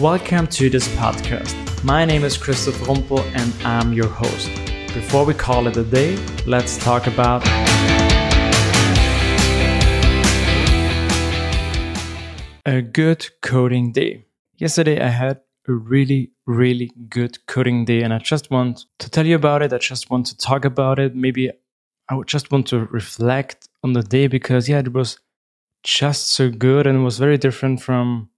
Welcome to this podcast. My name is Christoph Rumpel and I'm your host. Before we call it a day, let's talk about a good coding day. Yesterday I had a really, really good coding day and I just want to tell you about it. I just want to talk about it. Maybe I would just want to reflect on the day because, yeah, it was just so good and was very different from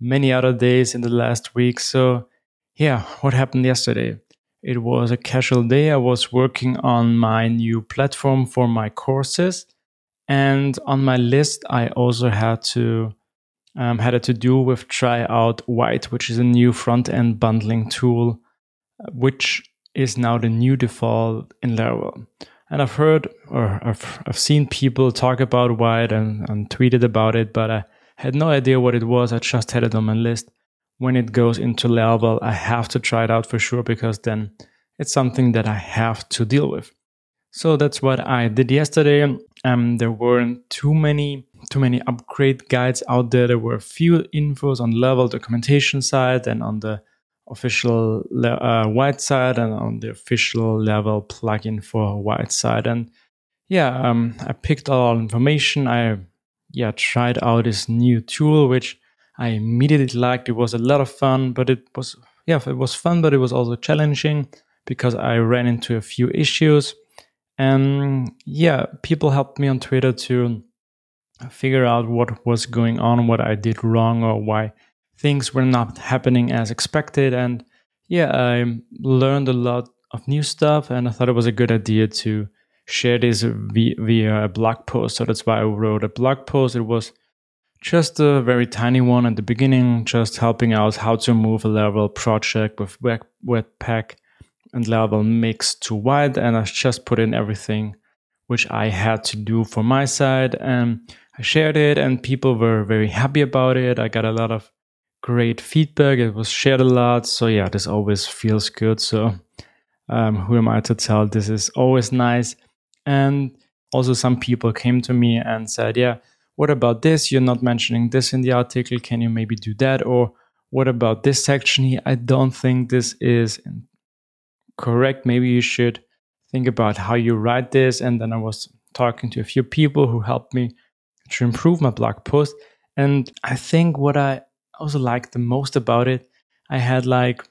many other days in the last week. So, yeah, what happened yesterday? It was a casual day. I was working on my new platform for my courses. And on my list, I also had to um, had it to do with try out Vite which is a new front end bundling tool which is now the new default in laravel and i've heard or i've, I've seen people talk about Vite and, and tweeted about it but i had no idea what it was i just had it on my list when it goes into laravel i have to try it out for sure because then it's something that i have to deal with so that's what i did yesterday um, there weren't too many too many upgrade guides out there. There were a few infos on Laravel documentation side and on the official uh, Vite side and on the official Laravel plugin for Vite side. And yeah, um, I picked all information. I yeah tried out this new tool, which I immediately liked. It was a lot of fun, but it was yeah it was fun, but it was also challenging because I ran into a few issues. And yeah, people helped me on Twitter to figure out what was going on, what I did wrong, or why things were not happening as expected. And yeah, I learned a lot of new stuff, and I thought it was a good idea to share this via, a blog post. So that's why I wrote a blog post. It was just a very tiny one at the beginning, just helping out how to move a Laravel project with Webpack and Laravel Mix to Vite. And I just put in everything which I had to do for my side. And I shared it and people were very happy about it. I got a lot of great feedback. It was shared a lot. So yeah, this always feels good. So um, who am I to tell? This is always nice. And also some people came to me and said, yeah, what about this? You're not mentioning this in the article. Can you maybe do that? Or what about this section here? I don't think this is correct. Maybe you should think about how you write this. And then I was talking to a few people who helped me to improve my blog post. And I think what I also liked the most about it, I had like,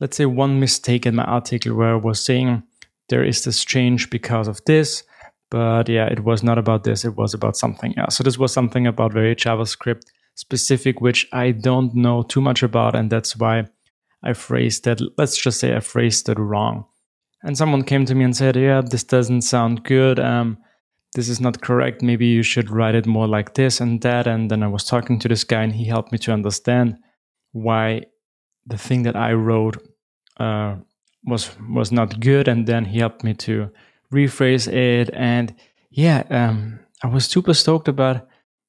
let's say, one mistake in my article where I was saying there is this change because of this. But yeah, it was not about this, it was about something else. So this was something about very JavaScript specific, which I don't know too much about. And that's why I phrased that, let's just say I phrased it wrong. And someone came to me and said, Yeah, this doesn't sound good. Um, this is not correct. Maybe you should write it more like this and that. And then I was talking to this guy, and he helped me to understand why the thing that I wrote uh, was was not good. And then he helped me to rephrase it. And yeah, um, I was super stoked about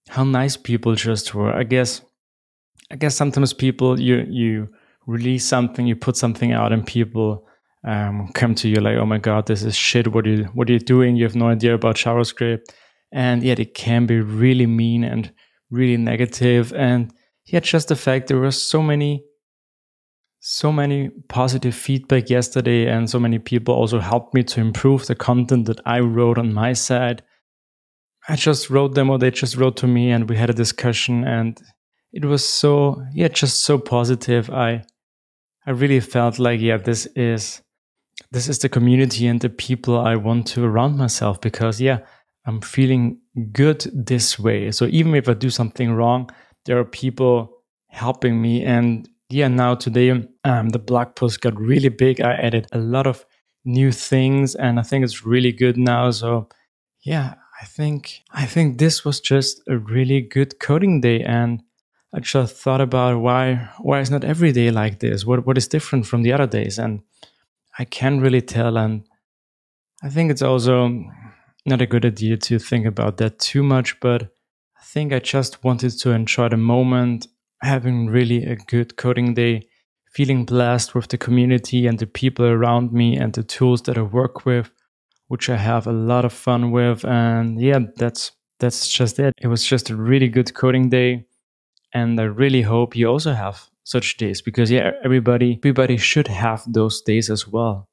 how nice people just were. I guess, I guess sometimes people you you release something, you put something out, and people um, come to you like, "Oh my god, this is shit! What are you what are you doing? You have no idea about JavaScript." And yet, it can be really mean and really negative. And yet, just the fact there were so many, so many positive feedback yesterday, and so many people also helped me to improve the content that I wrote on my side. I just wrote them, or they just wrote to me, and we had a discussion, and it was so yeah, just so positive. I I really felt like yeah, this is this is the community and the people I want to around myself because, yeah, I'm feeling good this way. So even if I do something wrong, there are people helping me. And yeah, now today, um, the blog post got really big. I added a lot of new things and I think it's really good now. So yeah, I think, I think this was just a really good coding day. And I just thought about why, why is not every day like this? What, what is different from the other days? And I can't really tell. And I think it's also not a good idea to think about that too much, but I think I just wanted to enjoy the moment, having really a good coding day, feeling blessed with the community and the people around me and the tools that I work with, which I have a lot of fun with. And yeah, that's that's just it. It was just a really good coding day. And I really hope you also have such days because yeah, everybody everybody should have those days as well.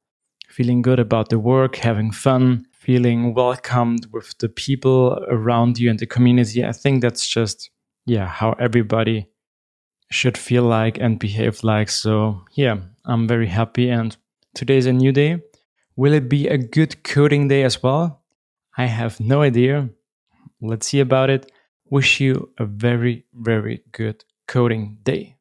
Feeling good about the work, having fun, feeling welcomed with the people around you and the community. I think that's just yeah, how everybody should feel like and behave like. So yeah, I'm very happy and today's a new day. Will it be a good coding day as well? I have no idea. Let's see about it. Wish you a very, very good coding day.